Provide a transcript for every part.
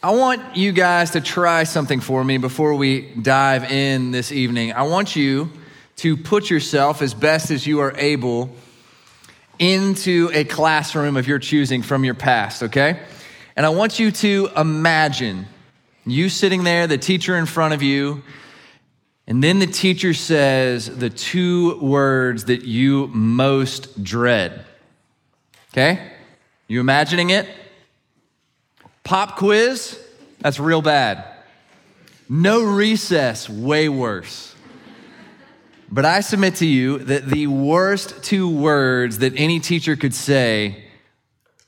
I want you guys to try something for me before we dive in this evening. I want you to put yourself as best as you are able into a classroom of your choosing from your past, okay? And I want you to imagine you sitting there, the teacher in front of you, and then the teacher says the two words that you most dread. Okay? You imagining it? Pop quiz, that's real bad. No recess, way worse. But I submit to you that the worst two words that any teacher could say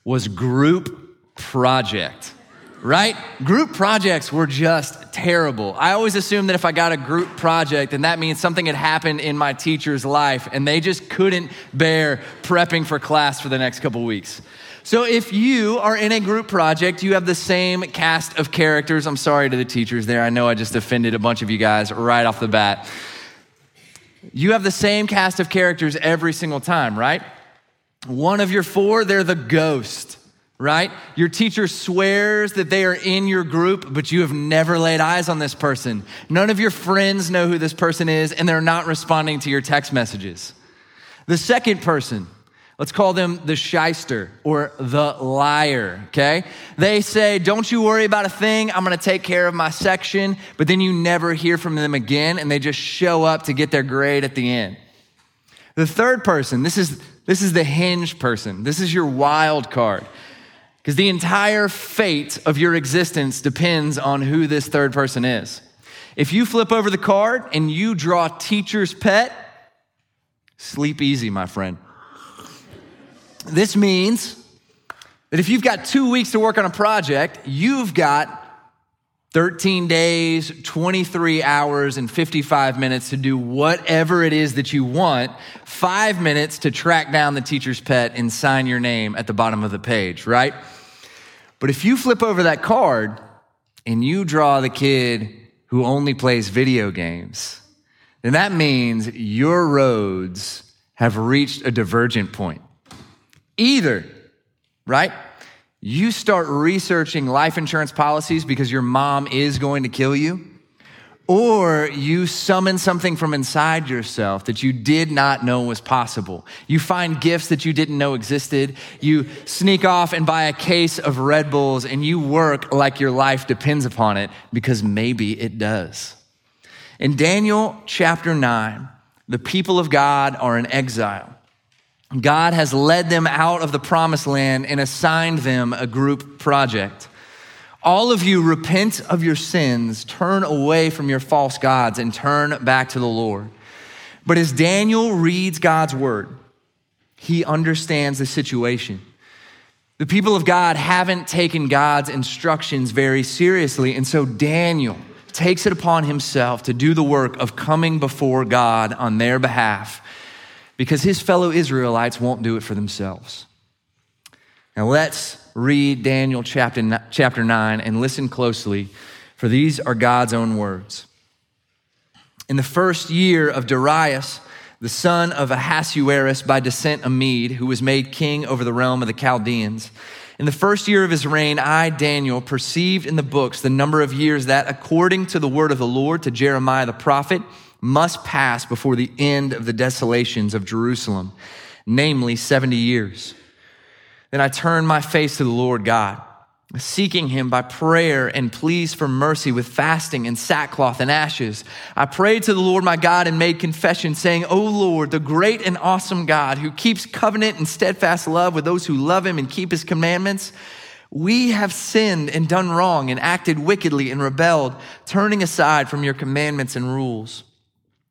was group project, right? Group projects were just terrible. I always assumed that if I got a group project, then that means something had happened in my teacher's life and they just couldn't bear prepping for class for the next couple weeks. So if you are in a group project, you have the same cast of characters. I'm sorry to the teachers there. I know I just offended a bunch of you guys right off the bat. You have the same cast of characters every single time, right? One of your four, they're the ghost, right? Your teacher swears that they are in your group, but you have never laid eyes on this person. None of your friends know who this person is, and they're not responding to your text messages. The second person, Let's call them the shyster or the liar, okay? They say, Don't you worry about a thing. I'm gonna take care of my section. But then you never hear from them again and they just show up to get their grade at the end. The third person, this is, this is the hinge person. This is your wild card. Because the entire fate of your existence depends on who this third person is. If you flip over the card and you draw teacher's pet, sleep easy, my friend. This means that if you've got two weeks to work on a project, you've got 13 days, 23 hours, and 55 minutes to do whatever it is that you want, five minutes to track down the teacher's pet and sign your name at the bottom of the page, right? But if you flip over that card and you draw the kid who only plays video games, then that means your roads have reached a divergent point. Either, right? You start researching life insurance policies because your mom is going to kill you, or you summon something from inside yourself that you did not know was possible. You find gifts that you didn't know existed. You sneak off and buy a case of Red Bulls and you work like your life depends upon it because maybe it does. In Daniel chapter 9, the people of God are in exile. God has led them out of the promised land and assigned them a group project. All of you repent of your sins, turn away from your false gods, and turn back to the Lord. But as Daniel reads God's word, he understands the situation. The people of God haven't taken God's instructions very seriously, and so Daniel takes it upon himself to do the work of coming before God on their behalf because his fellow Israelites won't do it for themselves. Now let's read Daniel chapter, chapter 9 and listen closely, for these are God's own words. In the first year of Darius, the son of Ahasuerus, by descent a Mede, who was made king over the realm of the Chaldeans, in the first year of his reign, I, Daniel, perceived in the books the number of years that, according to the word of the Lord to Jeremiah the prophet, must pass before the end of the desolations of Jerusalem, namely 70 years. Then I turned my face to the Lord God, seeking him by prayer and pleas for mercy with fasting and sackcloth and ashes. I prayed to the Lord my God and made confession, saying, O Lord, the great and awesome God who keeps covenant and steadfast love with those who love him and keep his commandments. We have sinned and done wrong and acted wickedly and rebelled, turning aside from your commandments and rules.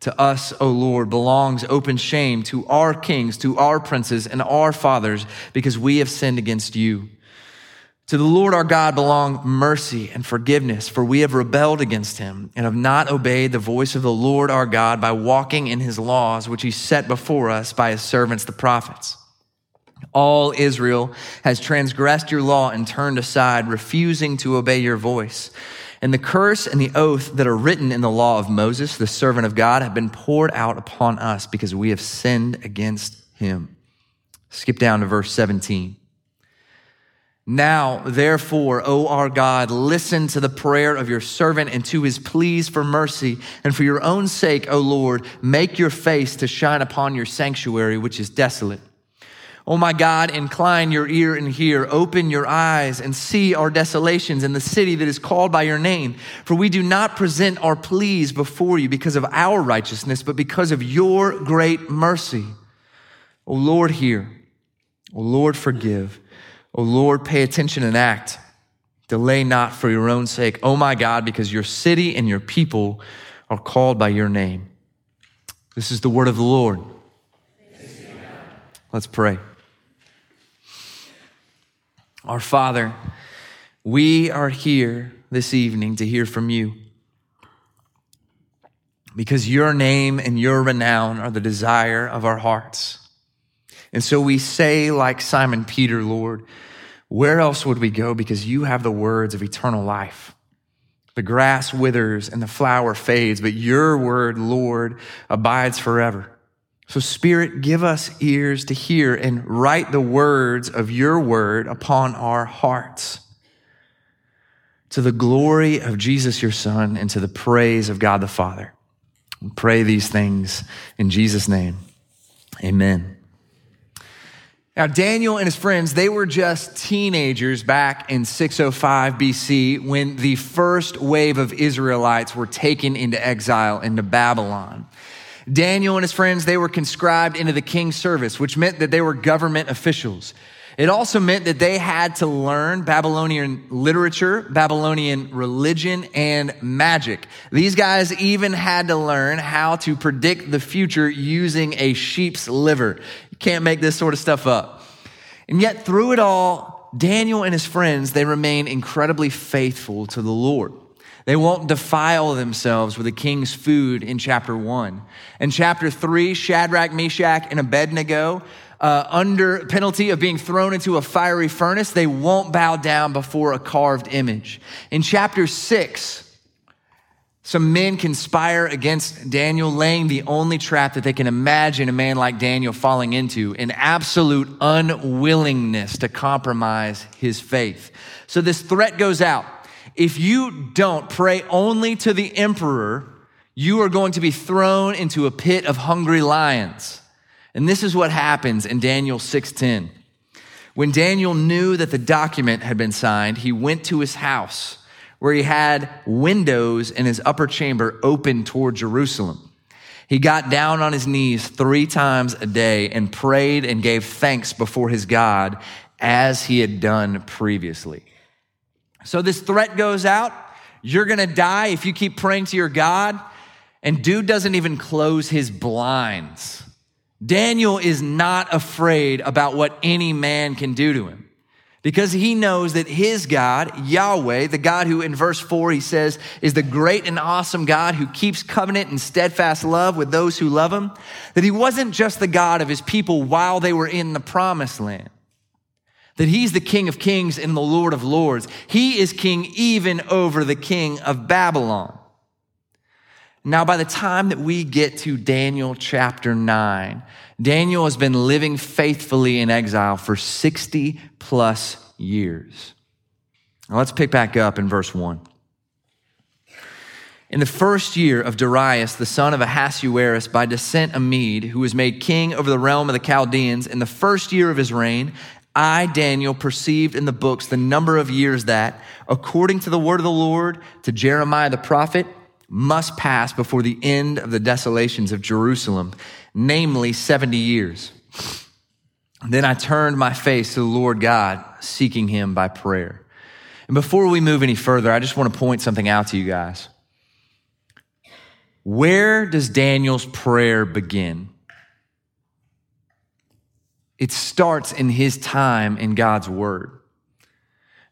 To us, O Lord, belongs open shame to our kings, to our princes, and our fathers, because we have sinned against you. To the Lord our God belong mercy and forgiveness, for we have rebelled against him and have not obeyed the voice of the Lord our God by walking in his laws, which he set before us by his servants, the prophets. All Israel has transgressed your law and turned aside, refusing to obey your voice. And the curse and the oath that are written in the law of Moses, the servant of God, have been poured out upon us because we have sinned against him. Skip down to verse 17. Now, therefore, O our God, listen to the prayer of your servant and to his pleas for mercy. And for your own sake, O Lord, make your face to shine upon your sanctuary, which is desolate. O my God, incline your ear and hear. Open your eyes and see our desolations in the city that is called by your name. For we do not present our pleas before you because of our righteousness, but because of your great mercy. O Lord, hear. O Lord, forgive. O Lord, pay attention and act. Delay not for your own sake, O my God, because your city and your people are called by your name. This is the word of the Lord. Let's pray. Our Father, we are here this evening to hear from you because your name and your renown are the desire of our hearts. And so we say, like Simon Peter, Lord, where else would we go? Because you have the words of eternal life. The grass withers and the flower fades, but your word, Lord, abides forever. So, Spirit, give us ears to hear and write the words of your word upon our hearts. To the glory of Jesus, your Son, and to the praise of God the Father. We pray these things in Jesus' name. Amen. Now, Daniel and his friends, they were just teenagers back in 605 BC when the first wave of Israelites were taken into exile into Babylon. Daniel and his friends, they were conscribed into the king's service, which meant that they were government officials. It also meant that they had to learn Babylonian literature, Babylonian religion, and magic. These guys even had to learn how to predict the future using a sheep's liver. You can't make this sort of stuff up. And yet, through it all, Daniel and his friends, they remain incredibly faithful to the Lord. They won't defile themselves with the king's food in chapter one. In chapter three, Shadrach, Meshach, and Abednego, uh, under penalty of being thrown into a fiery furnace, they won't bow down before a carved image. In chapter six, some men conspire against Daniel, laying the only trap that they can imagine a man like Daniel falling into an absolute unwillingness to compromise his faith. So this threat goes out. If you don't pray only to the emperor, you are going to be thrown into a pit of hungry lions. And this is what happens in Daniel 6:10. When Daniel knew that the document had been signed, he went to his house where he had windows in his upper chamber open toward Jerusalem. He got down on his knees 3 times a day and prayed and gave thanks before his God as he had done previously. So this threat goes out. You're going to die if you keep praying to your God. And dude doesn't even close his blinds. Daniel is not afraid about what any man can do to him because he knows that his God, Yahweh, the God who in verse 4 he says is the great and awesome God who keeps covenant and steadfast love with those who love him, that he wasn't just the God of his people while they were in the promised land. That he's the King of kings and the Lord of lords. He is king even over the king of Babylon. Now, by the time that we get to Daniel chapter 9, Daniel has been living faithfully in exile for 60 plus years. Now, let's pick back up in verse 1. In the first year of Darius, the son of Ahasuerus, by descent a Mede, who was made king over the realm of the Chaldeans, in the first year of his reign, I, Daniel, perceived in the books the number of years that, according to the word of the Lord to Jeremiah the prophet, must pass before the end of the desolations of Jerusalem, namely 70 years. Then I turned my face to the Lord God, seeking him by prayer. And before we move any further, I just want to point something out to you guys. Where does Daniel's prayer begin? It starts in his time in God's word.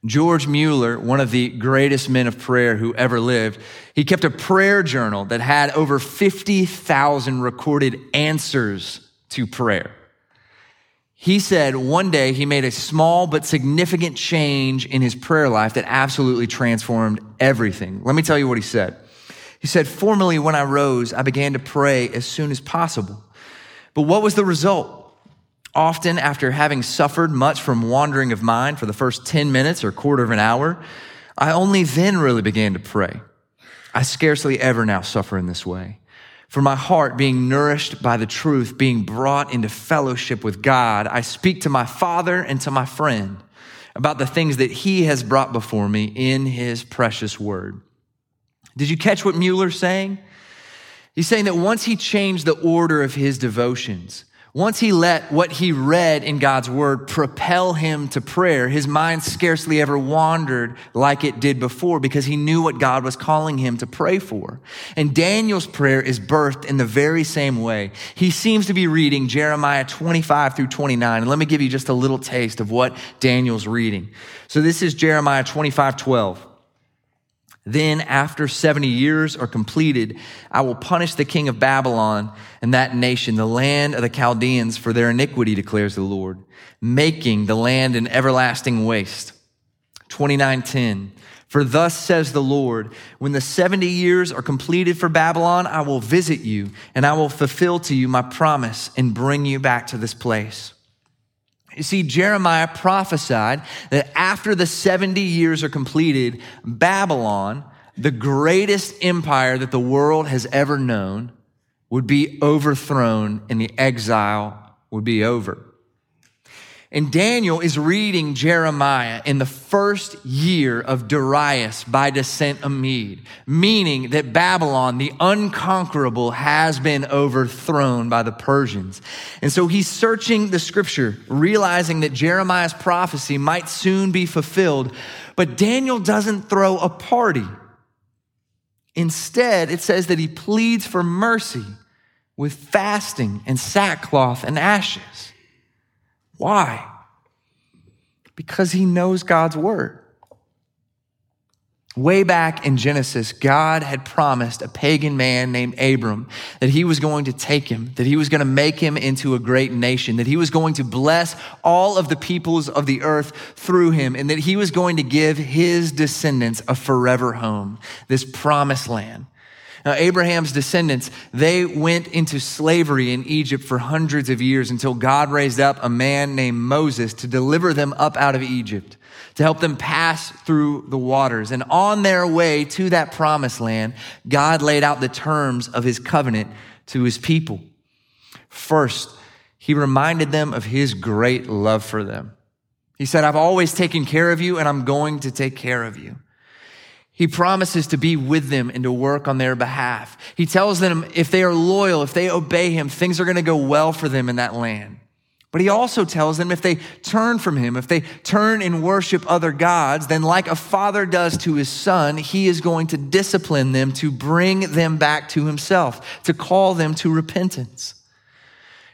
George Mueller, one of the greatest men of prayer who ever lived, he kept a prayer journal that had over 50,000 recorded answers to prayer. He said one day he made a small but significant change in his prayer life that absolutely transformed everything. Let me tell you what he said. He said, Formerly, when I rose, I began to pray as soon as possible. But what was the result? Often, after having suffered much from wandering of mind for the first 10 minutes or quarter of an hour, I only then really began to pray. I scarcely ever now suffer in this way. For my heart being nourished by the truth, being brought into fellowship with God, I speak to my Father and to my friend about the things that He has brought before me in His precious word. Did you catch what Mueller's saying? He's saying that once he changed the order of his devotions, once he let what he read in God's word propel him to prayer, his mind scarcely ever wandered like it did before because he knew what God was calling him to pray for. And Daniel's prayer is birthed in the very same way. He seems to be reading Jeremiah 25 through 29. And let me give you just a little taste of what Daniel's reading. So this is Jeremiah 25, 12. Then, after 70 years are completed, I will punish the king of Babylon and that nation, the land of the Chaldeans, for their iniquity, declares the Lord, making the land an everlasting waste. 2910. For thus says the Lord, when the 70 years are completed for Babylon, I will visit you and I will fulfill to you my promise and bring you back to this place. You see, Jeremiah prophesied that after the 70 years are completed, Babylon, the greatest empire that the world has ever known, would be overthrown and the exile would be over. And Daniel is reading Jeremiah in the first year of Darius by descent a Mede, meaning that Babylon, the unconquerable, has been overthrown by the Persians. And so he's searching the scripture, realizing that Jeremiah's prophecy might soon be fulfilled, but Daniel doesn't throw a party. Instead, it says that he pleads for mercy with fasting and sackcloth and ashes. Why? Because he knows God's word. Way back in Genesis, God had promised a pagan man named Abram that he was going to take him, that he was going to make him into a great nation, that he was going to bless all of the peoples of the earth through him, and that he was going to give his descendants a forever home, this promised land. Now, Abraham's descendants, they went into slavery in Egypt for hundreds of years until God raised up a man named Moses to deliver them up out of Egypt, to help them pass through the waters. And on their way to that promised land, God laid out the terms of his covenant to his people. First, he reminded them of his great love for them. He said, I've always taken care of you and I'm going to take care of you. He promises to be with them and to work on their behalf. He tells them if they are loyal, if they obey him, things are going to go well for them in that land. But he also tells them if they turn from him, if they turn and worship other gods, then like a father does to his son, he is going to discipline them to bring them back to himself, to call them to repentance.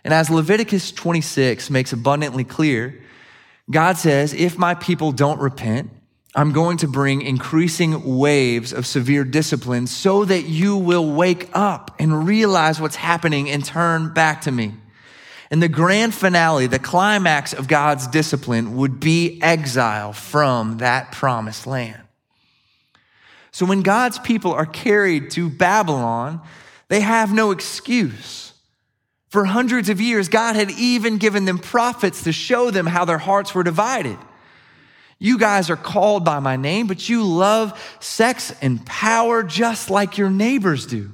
And as Leviticus 26 makes abundantly clear, God says, if my people don't repent, I'm going to bring increasing waves of severe discipline so that you will wake up and realize what's happening and turn back to me. And the grand finale, the climax of God's discipline would be exile from that promised land. So when God's people are carried to Babylon, they have no excuse. For hundreds of years, God had even given them prophets to show them how their hearts were divided. You guys are called by my name, but you love sex and power just like your neighbors do.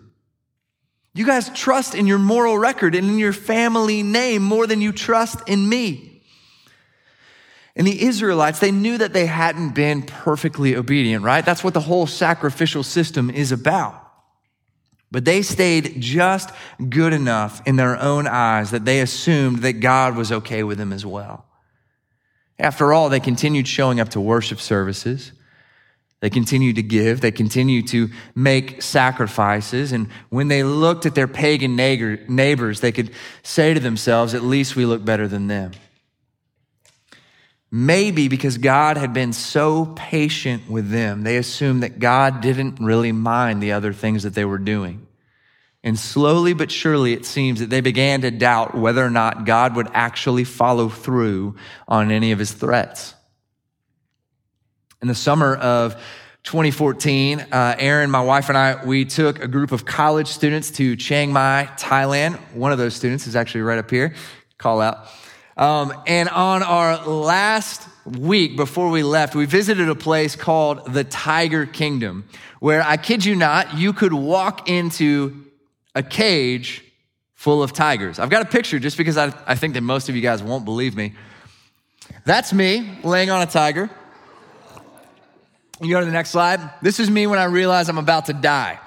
You guys trust in your moral record and in your family name more than you trust in me. And the Israelites, they knew that they hadn't been perfectly obedient, right? That's what the whole sacrificial system is about. But they stayed just good enough in their own eyes that they assumed that God was okay with them as well. After all, they continued showing up to worship services. They continued to give. They continued to make sacrifices. And when they looked at their pagan neighbors, they could say to themselves, at least we look better than them. Maybe because God had been so patient with them, they assumed that God didn't really mind the other things that they were doing. And slowly but surely, it seems that they began to doubt whether or not God would actually follow through on any of his threats. In the summer of 2014, uh, Erin, my wife, and I, we took a group of college students to Chiang Mai, Thailand. One of those students is actually right up here. Call out. Um, and on our last week before we left, we visited a place called the Tiger Kingdom, where I kid you not, you could walk into a cage full of tigers. I've got a picture just because I, I think that most of you guys won't believe me. That's me laying on a tiger. You go to the next slide. This is me when I realize I'm about to die.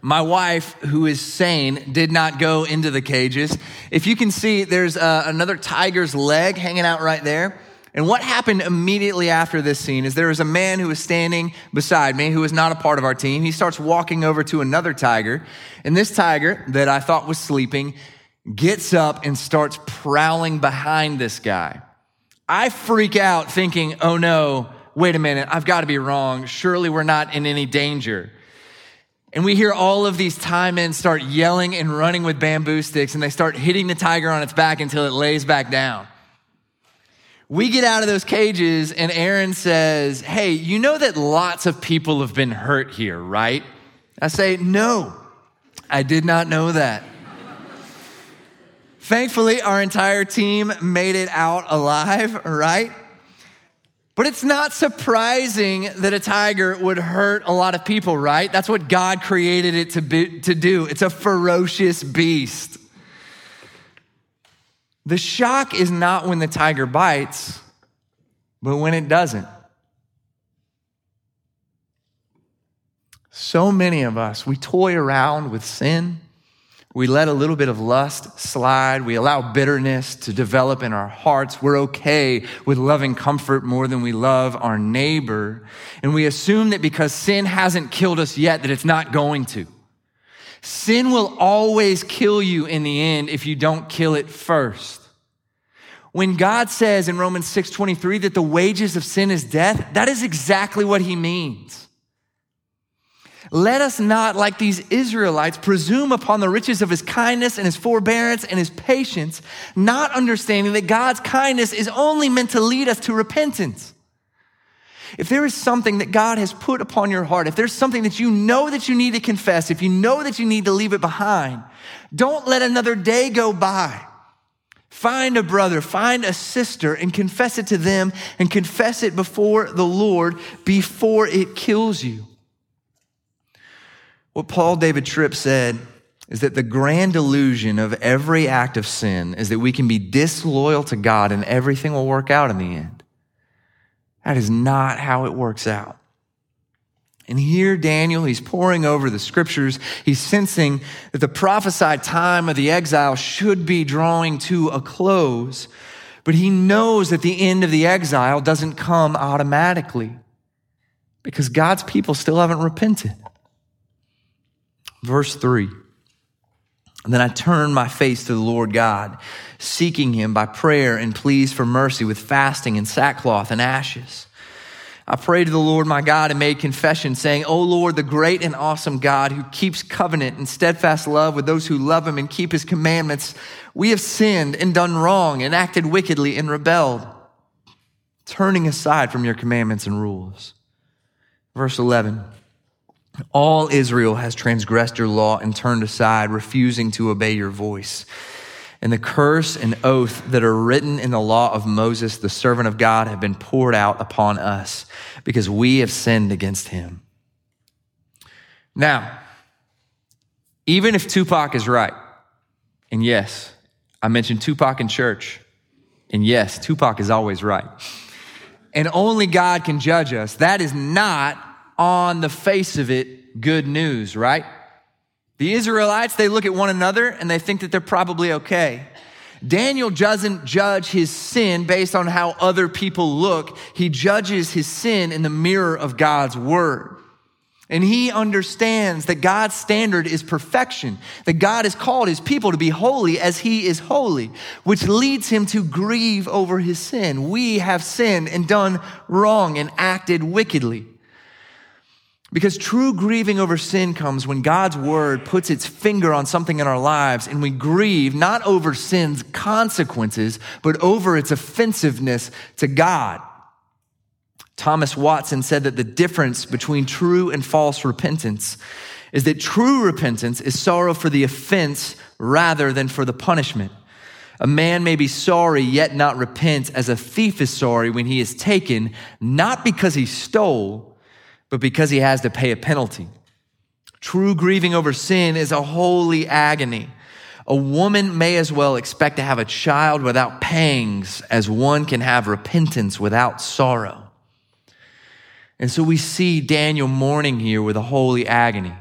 My wife, who is sane, did not go into the cages. If you can see, there's uh, another tiger's leg hanging out right there. And what happened immediately after this scene is there was a man who was standing beside me who was not a part of our team. He starts walking over to another tiger. And this tiger that I thought was sleeping gets up and starts prowling behind this guy. I freak out thinking, oh no, wait a minute, I've got to be wrong. Surely we're not in any danger. And we hear all of these Thai men start yelling and running with bamboo sticks, and they start hitting the tiger on its back until it lays back down. We get out of those cages, and Erin says, Hey, you know that lots of people have been hurt here, right? I say, No, I did not know that. Thankfully, our entire team made it out alive, right? But it's not surprising that a tiger would hurt a lot of people, right? That's what God created it to, be, to do. It's a ferocious beast. The shock is not when the tiger bites, but when it doesn't. So many of us, we toy around with sin we let a little bit of lust slide. We allow bitterness to develop in our hearts. We're okay with loving comfort more than we love our neighbor. And we assume that because sin hasn't killed us yet, that it's not going to. Sin will always kill you in the end if you don't kill it first. When God says in Romans 6:23 that the wages of sin is death, that is exactly what he means. Let us not, like these Israelites, presume upon the riches of his kindness and his forbearance and his patience, not understanding that God's kindness is only meant to lead us to repentance. If there is something that God has put upon your heart, if there's something that you know that you need to confess, if you know that you need to leave it behind, don't let another day go by. Find a brother, find a sister, and confess it to them and confess it before the Lord before it kills you. What Paul David Tripp said is that the grand illusion of every act of sin is that we can be disloyal to God and everything will work out in the end. That is not how it works out. And here, Daniel, he's poring over the scriptures. He's sensing that the prophesied time of the exile should be drawing to a close, but he knows that the end of the exile doesn't come automatically because God's people still haven't repented. Verse 3. And then I turned my face to the Lord God, seeking him by prayer and pleas for mercy with fasting and sackcloth and ashes. I prayed to the Lord my God and made confession, saying, O Lord, the great and awesome God who keeps covenant and steadfast love with those who love him and keep his commandments, we have sinned and done wrong and acted wickedly and rebelled, turning aside from your commandments and rules. Verse 11. All Israel has transgressed your law and turned aside, refusing to obey your voice. And the curse and oath that are written in the law of Moses, the servant of God, have been poured out upon us because we have sinned against him. Now, even if Tupac is right, and yes, I mentioned Tupac in church, and yes, Tupac is always right, and only God can judge us, that is not on the face of it good news, right? The Israelites, they look at one another and they think that they're probably okay. Daniel doesn't judge his sin based on how other people look. He judges his sin in the mirror of God's word. And he understands that God's standard is perfection, that God has called his people to be holy as he is holy, which leads him to grieve over his sin. We have sinned and done wrong and acted wickedly. Because true grieving over sin comes when God's word puts its finger on something in our lives and we grieve not over sin's consequences, but over its offensiveness to God. Thomas Watson said that the difference between true and false repentance is that true repentance is sorrow for the offense rather than for the punishment. A man may be sorry yet not repent as a thief is sorry when he is taken, not because he stole, but because he has to pay a penalty. True grieving over sin is a holy agony. A woman may as well expect to have a child without pangs as one can have repentance without sorrow. And so we see Daniel mourning here with a holy agony.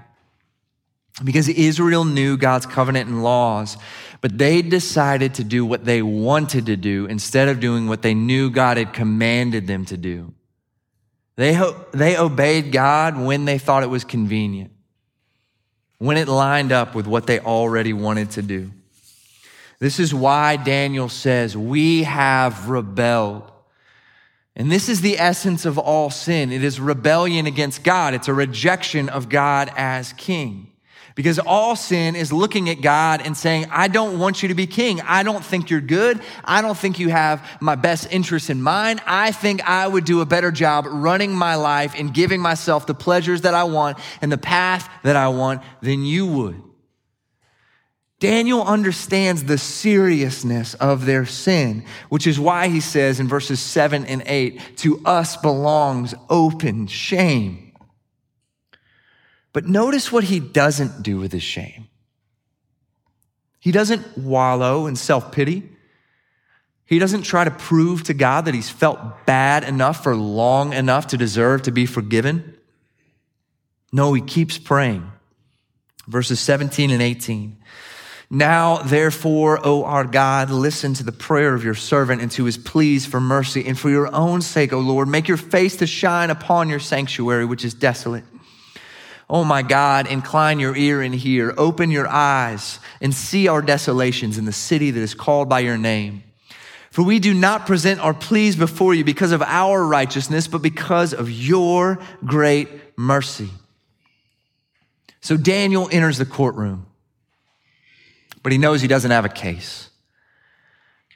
Because Israel knew God's covenant and laws, but they decided to do what they wanted to do instead of doing what they knew God had commanded them to do. They, they obeyed God when they thought it was convenient, when it lined up with what they already wanted to do. This is why Daniel says, We have rebelled. And this is the essence of all sin. It is rebellion against God. It's a rejection of God as king. Because all sin is looking at God and saying, I don't want you to be king. I don't think you're good. I don't think you have my best interests in mind. I think I would do a better job running my life and giving myself the pleasures that I want and the path that I want than you would. Daniel understands the seriousness of their sin, which is why he says in verses 7 and 8, to us belongs open shame. But notice what he doesn't do with his shame. He doesn't wallow in self pity. He doesn't try to prove to God that he's felt bad enough for long enough to deserve to be forgiven. No, he keeps praying. Verses 17 and 18. Now, therefore, O our God, listen to the prayer of your servant and to his pleas for mercy. And for your own sake, O Lord, make your face to shine upon your sanctuary, which is desolate. Oh my God, incline your ear and hear. Open your eyes and see our desolations in the city that is called by your name. For we do not present our pleas before you because of our righteousness, but because of your great mercy. So Daniel enters the courtroom but he knows he doesn't have a case.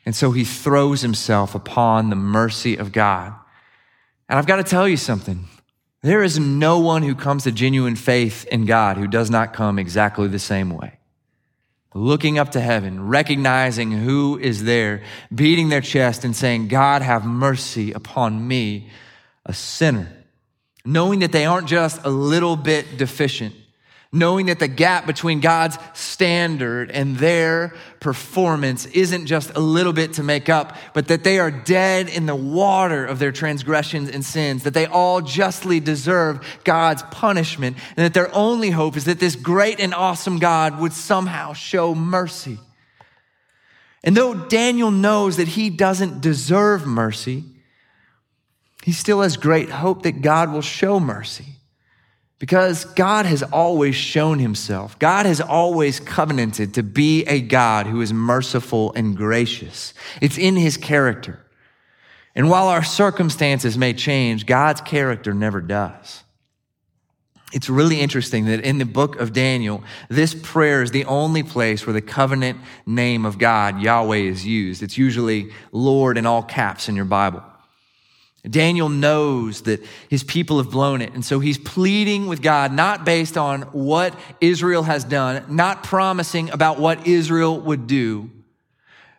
And so he throws himself upon the mercy of God. And I've got to tell you something. There is no one who comes to genuine faith in God who does not come exactly the same way. Looking up to heaven, recognizing who is there, beating their chest and saying, God, have mercy upon me, a sinner. Knowing that they aren't just a little bit deficient, knowing that the gap between God's standard and their performance isn't just a little bit to make up, but that they are dead in the water of their transgressions and sins, that they all justly deserve God's punishment, and that their only hope is that this great and awesome God would somehow show mercy. And though Daniel knows that he doesn't deserve mercy, he still has great hope that God will show mercy. Because God has always shown himself. God has always covenanted to be a God who is merciful and gracious. It's in his character. And while our circumstances may change, God's character never does. It's really interesting that in the book of Daniel, this prayer is the only place where the covenant name of God, Yahweh, is used. It's usually Lord in all caps in your Bible. Daniel knows that his people have blown it. And so he's pleading with God, not based on what Israel has done, not promising about what Israel would do,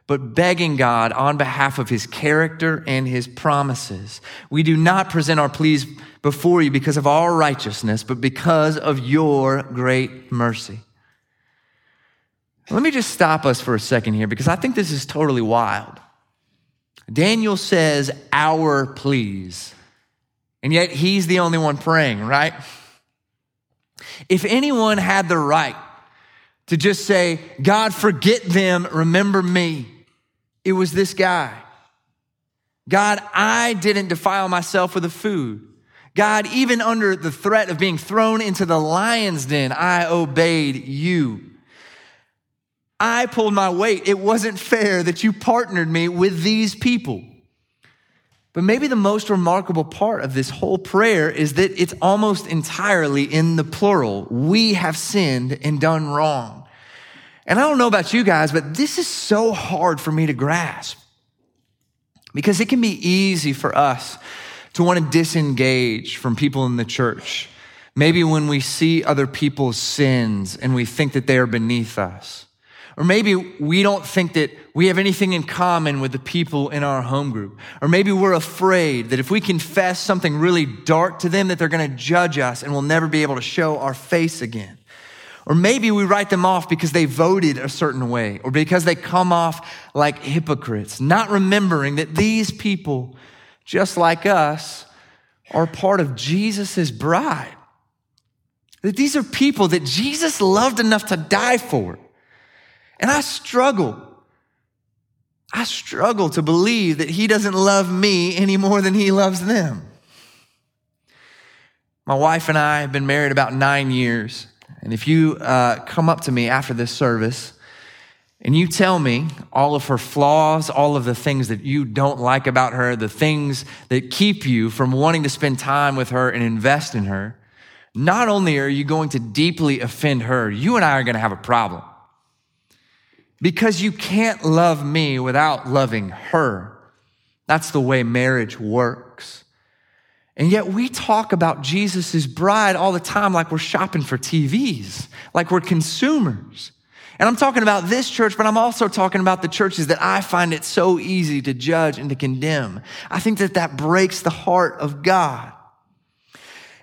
but begging God on behalf of his character and his promises. We do not present our pleas before you because of our righteousness, but because of your great mercy. Let me just stop us for a second here because I think this is totally wild. Daniel says, Our pleas. And yet he's the only one praying, right? If anyone had the right to just say, God, forget them, remember me, it was this guy. God, I didn't defile myself with the food. God, even under the threat of being thrown into the lion's den, I obeyed you. I pulled my weight. It wasn't fair that you partnered me with these people. But maybe the most remarkable part of this whole prayer is that it's almost entirely in the plural. We have sinned and done wrong. And I don't know about you guys, but this is so hard for me to grasp because it can be easy for us to want to disengage from people in the church. Maybe when we see other people's sins and we think that they are beneath us. Or maybe we don't think that we have anything in common with the people in our home group. Or maybe we're afraid that if we confess something really dark to them, that they're going to judge us and we'll never be able to show our face again. Or maybe we write them off because they voted a certain way or because they come off like hypocrites, not remembering that these people, just like us, are part of Jesus' bride. That these are people that Jesus loved enough to die for. And I struggle. I struggle to believe that he doesn't love me any more than he loves them. My wife and I have been married about nine years. And if you uh, come up to me after this service and you tell me all of her flaws, all of the things that you don't like about her, the things that keep you from wanting to spend time with her and invest in her, not only are you going to deeply offend her, you and I are going to have a problem because you can't love me without loving her. That's the way marriage works. And yet we talk about Jesus' bride all the time like we're shopping for TVs, like we're consumers. And I'm talking about this church, but I'm also talking about the churches that I find it so easy to judge and to condemn. I think that that breaks the heart of God.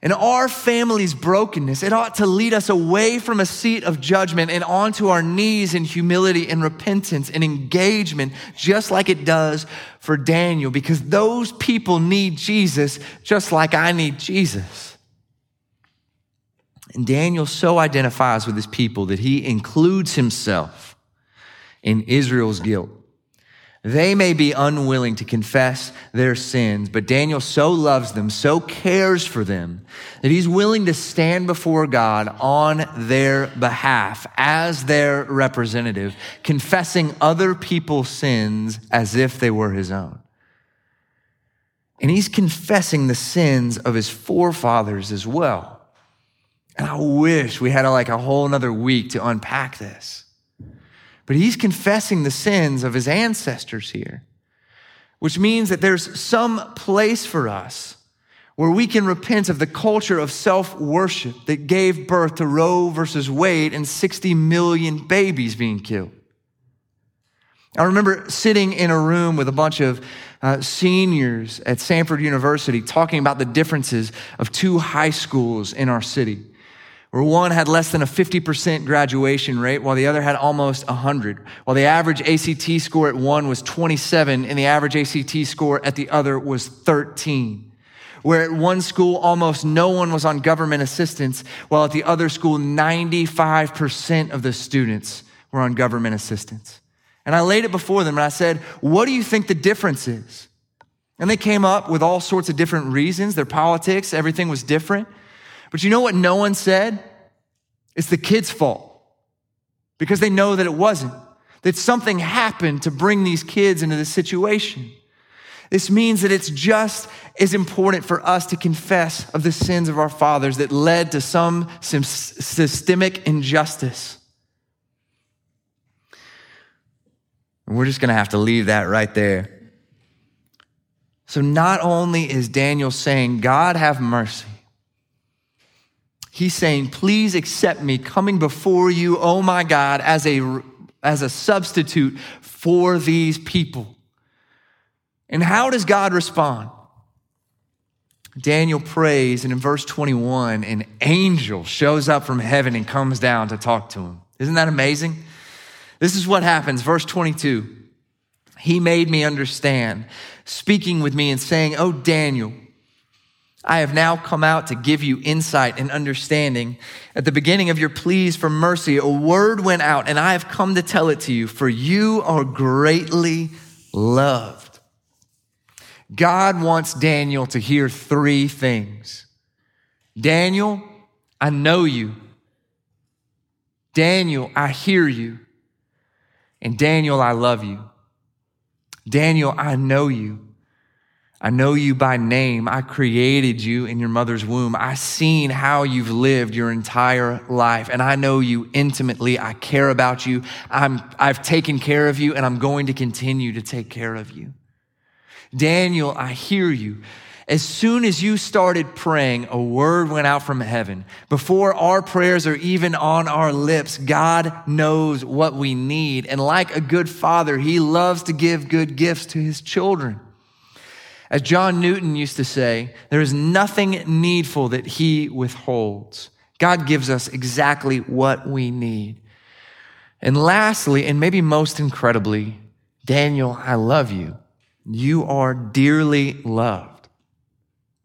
And our family's brokenness, it ought to lead us away from a seat of judgment and onto our knees in humility and repentance and engagement, just like it does for Daniel, because those people need Jesus just like I need Jesus. And Daniel so identifies with his people that he includes himself in Israel's guilt. They may be unwilling to confess their sins, but Daniel so loves them, so cares for them, that he's willing to stand before God on their behalf as their representative, confessing other people's sins as if they were his own. And he's confessing the sins of his forefathers as well. And I wish we had like a whole another week to unpack this. But he's confessing the sins of his ancestors here, which means that there's some place for us where we can repent of the culture of self worship that gave birth to Roe versus Wade and 60 million babies being killed. I remember sitting in a room with a bunch of uh, seniors at Sanford University talking about the differences of two high schools in our city where one had less than a 50% graduation rate, while the other had almost 100. While the average ACT score at one was 27, and the average ACT score at the other was 13. Where at one school, almost no one was on government assistance, while at the other school, 95% of the students were on government assistance. And I laid it before them and I said, What do you think the difference is? And they came up with all sorts of different reasons. Their politics, everything was different. But you know what no one said? It's the kid's fault because they know that it wasn't, that something happened to bring these kids into this situation. This means that it's just as important for us to confess of the sins of our fathers that led to some systemic injustice. And we're just going to have to leave that right there. So, not only is Daniel saying, God have mercy, He's saying, Please accept me coming before you, oh my God, as a, as a substitute for these people. And how does God respond? Daniel prays, and in verse 21, an angel shows up from heaven and comes down to talk to him. Isn't that amazing? This is what happens. Verse 22. He made me understand, speaking with me and saying, Oh, Daniel, I have now come out to give you insight and understanding. At the beginning of your pleas for mercy, a word went out, and I have come to tell it to you, for you are greatly loved. God wants Daniel to hear three things. Daniel, I know you. Daniel, I hear you. And Daniel, I love you. Daniel, I know you. I know you by name. I created you in your mother's womb. I've seen how you've lived your entire life, and I know you intimately. I care about you. I'm, I've taken care of you, and I'm going to continue to take care of you. Daniel, I hear you. As soon as you started praying, a word went out from heaven. Before our prayers are even on our lips, God knows what we need. And like a good father, he loves to give good gifts to his children. As John Newton used to say, there is nothing needful that he withholds. God gives us exactly what we need. And lastly, and maybe most incredibly, Daniel, I love you. You are dearly loved.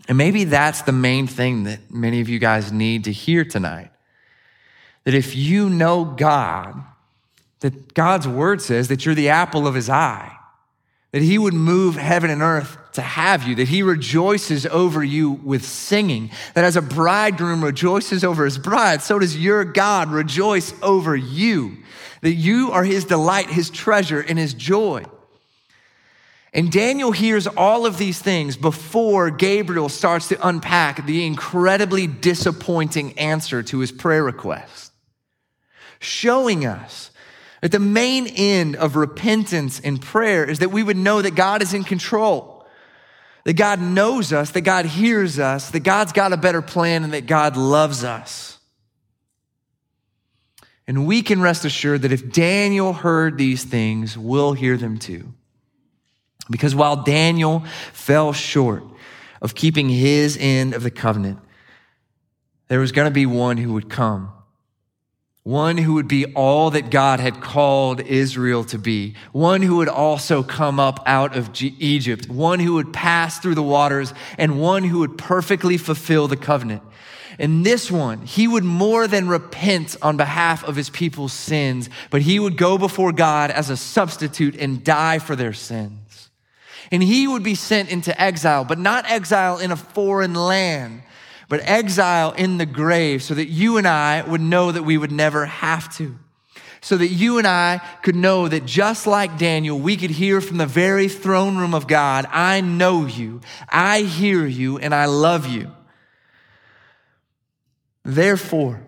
And maybe that's the main thing that many of you guys need to hear tonight. That if you know God, that God's word says that you're the apple of his eye, that he would move heaven and earth to have you, that he rejoices over you with singing, that as a bridegroom rejoices over his bride, so does your God rejoice over you, that you are his delight, his treasure, and his joy. And Daniel hears all of these things before Gabriel starts to unpack the incredibly disappointing answer to his prayer request, showing us that the main end of repentance and prayer is that we would know that God is in control, that God knows us, that God hears us, that God's got a better plan, and that God loves us. And we can rest assured that if Daniel heard these things, we'll hear them too. Because while Daniel fell short of keeping his end of the covenant, there was going to be one who would come one who would be all that God had called Israel to be, one who would also come up out of Egypt, one who would pass through the waters, and one who would perfectly fulfill the covenant. And this one, he would more than repent on behalf of his people's sins, but he would go before God as a substitute and die for their sins. And he would be sent into exile, but not exile in a foreign land, but exile in the grave so that you and I would know that we would never have to. So that you and I could know that just like Daniel, we could hear from the very throne room of God, I know you, I hear you, and I love you. Therefore,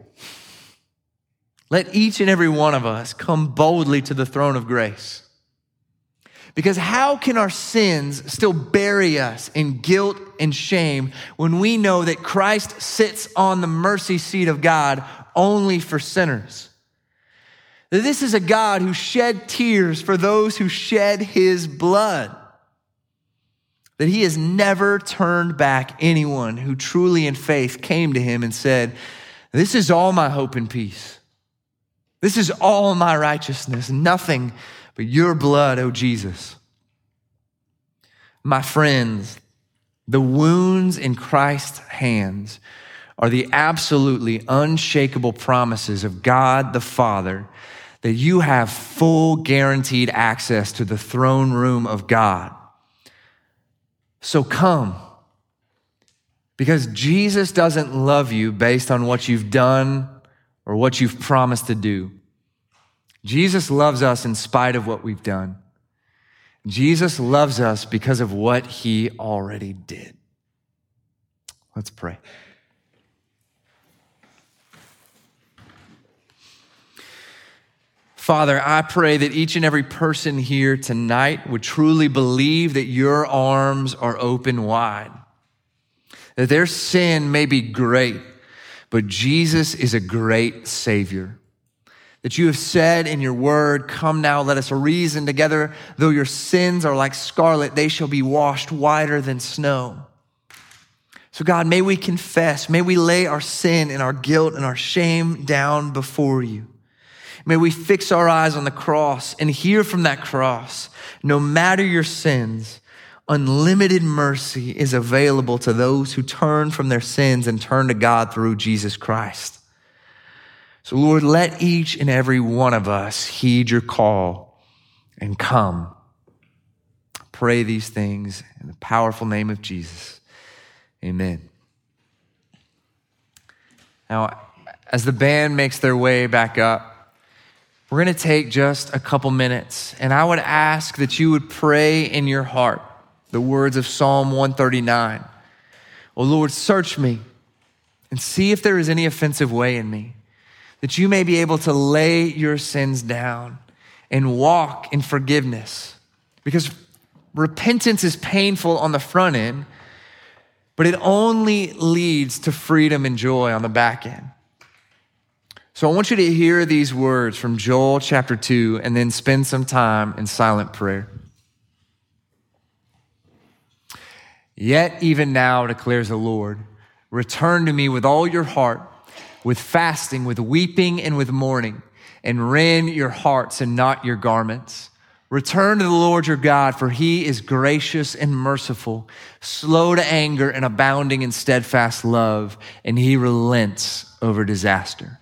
let each and every one of us come boldly to the throne of grace because how can our sins still bury us in guilt and shame when we know that Christ sits on the mercy seat of God only for sinners? That this is a God who shed tears for those who shed his blood. That he has never turned back anyone who truly in faith came to him and said, This is all my hope and peace. This is all my righteousness. Nothing but your blood, oh Jesus. My friends, the wounds in Christ's hands are the absolutely unshakable promises of God the Father that you have full guaranteed access to the throne room of God. So come. Because Jesus doesn't love you based on what you've done or what you've promised to do. Jesus loves us in spite of what we've done. Jesus loves us because of what he already did. Let's pray. Father, I pray that each and every person here tonight would truly believe that your arms are open wide, that their sin may be great, but Jesus is a great Savior that you have said in your word, Come now, let us reason together. Though your sins are like scarlet, they shall be washed whiter than snow. So, God, may we confess, may we lay our sin and our guilt and our shame down before you. May we fix our eyes on the cross and hear from that cross, no matter your sins, unlimited mercy is available to those who turn from their sins and turn to God through Jesus Christ. So, Lord, let each and every one of us heed your call and come. Pray these things in the powerful name of Jesus. Amen. Now, as the band makes their way back up, we're going to take just a couple minutes, and I would ask that you would pray in your heart the words of Psalm 139. Oh Lord, search me and see if there is any offensive way in me, that you may be able to lay your sins down and walk in forgiveness. Because repentance is painful on the front end, but it only leads to freedom and joy on the back end. So I want you to hear these words from Joel chapter 2 and then spend some time in silent prayer. Yet, even now, declares the Lord, return to me with all your heart, with fasting, with weeping, and with mourning, and rend your hearts and not your garments. Return to the Lord your God, for he is gracious and merciful, slow to anger and abounding in steadfast love, and he relents over disaster.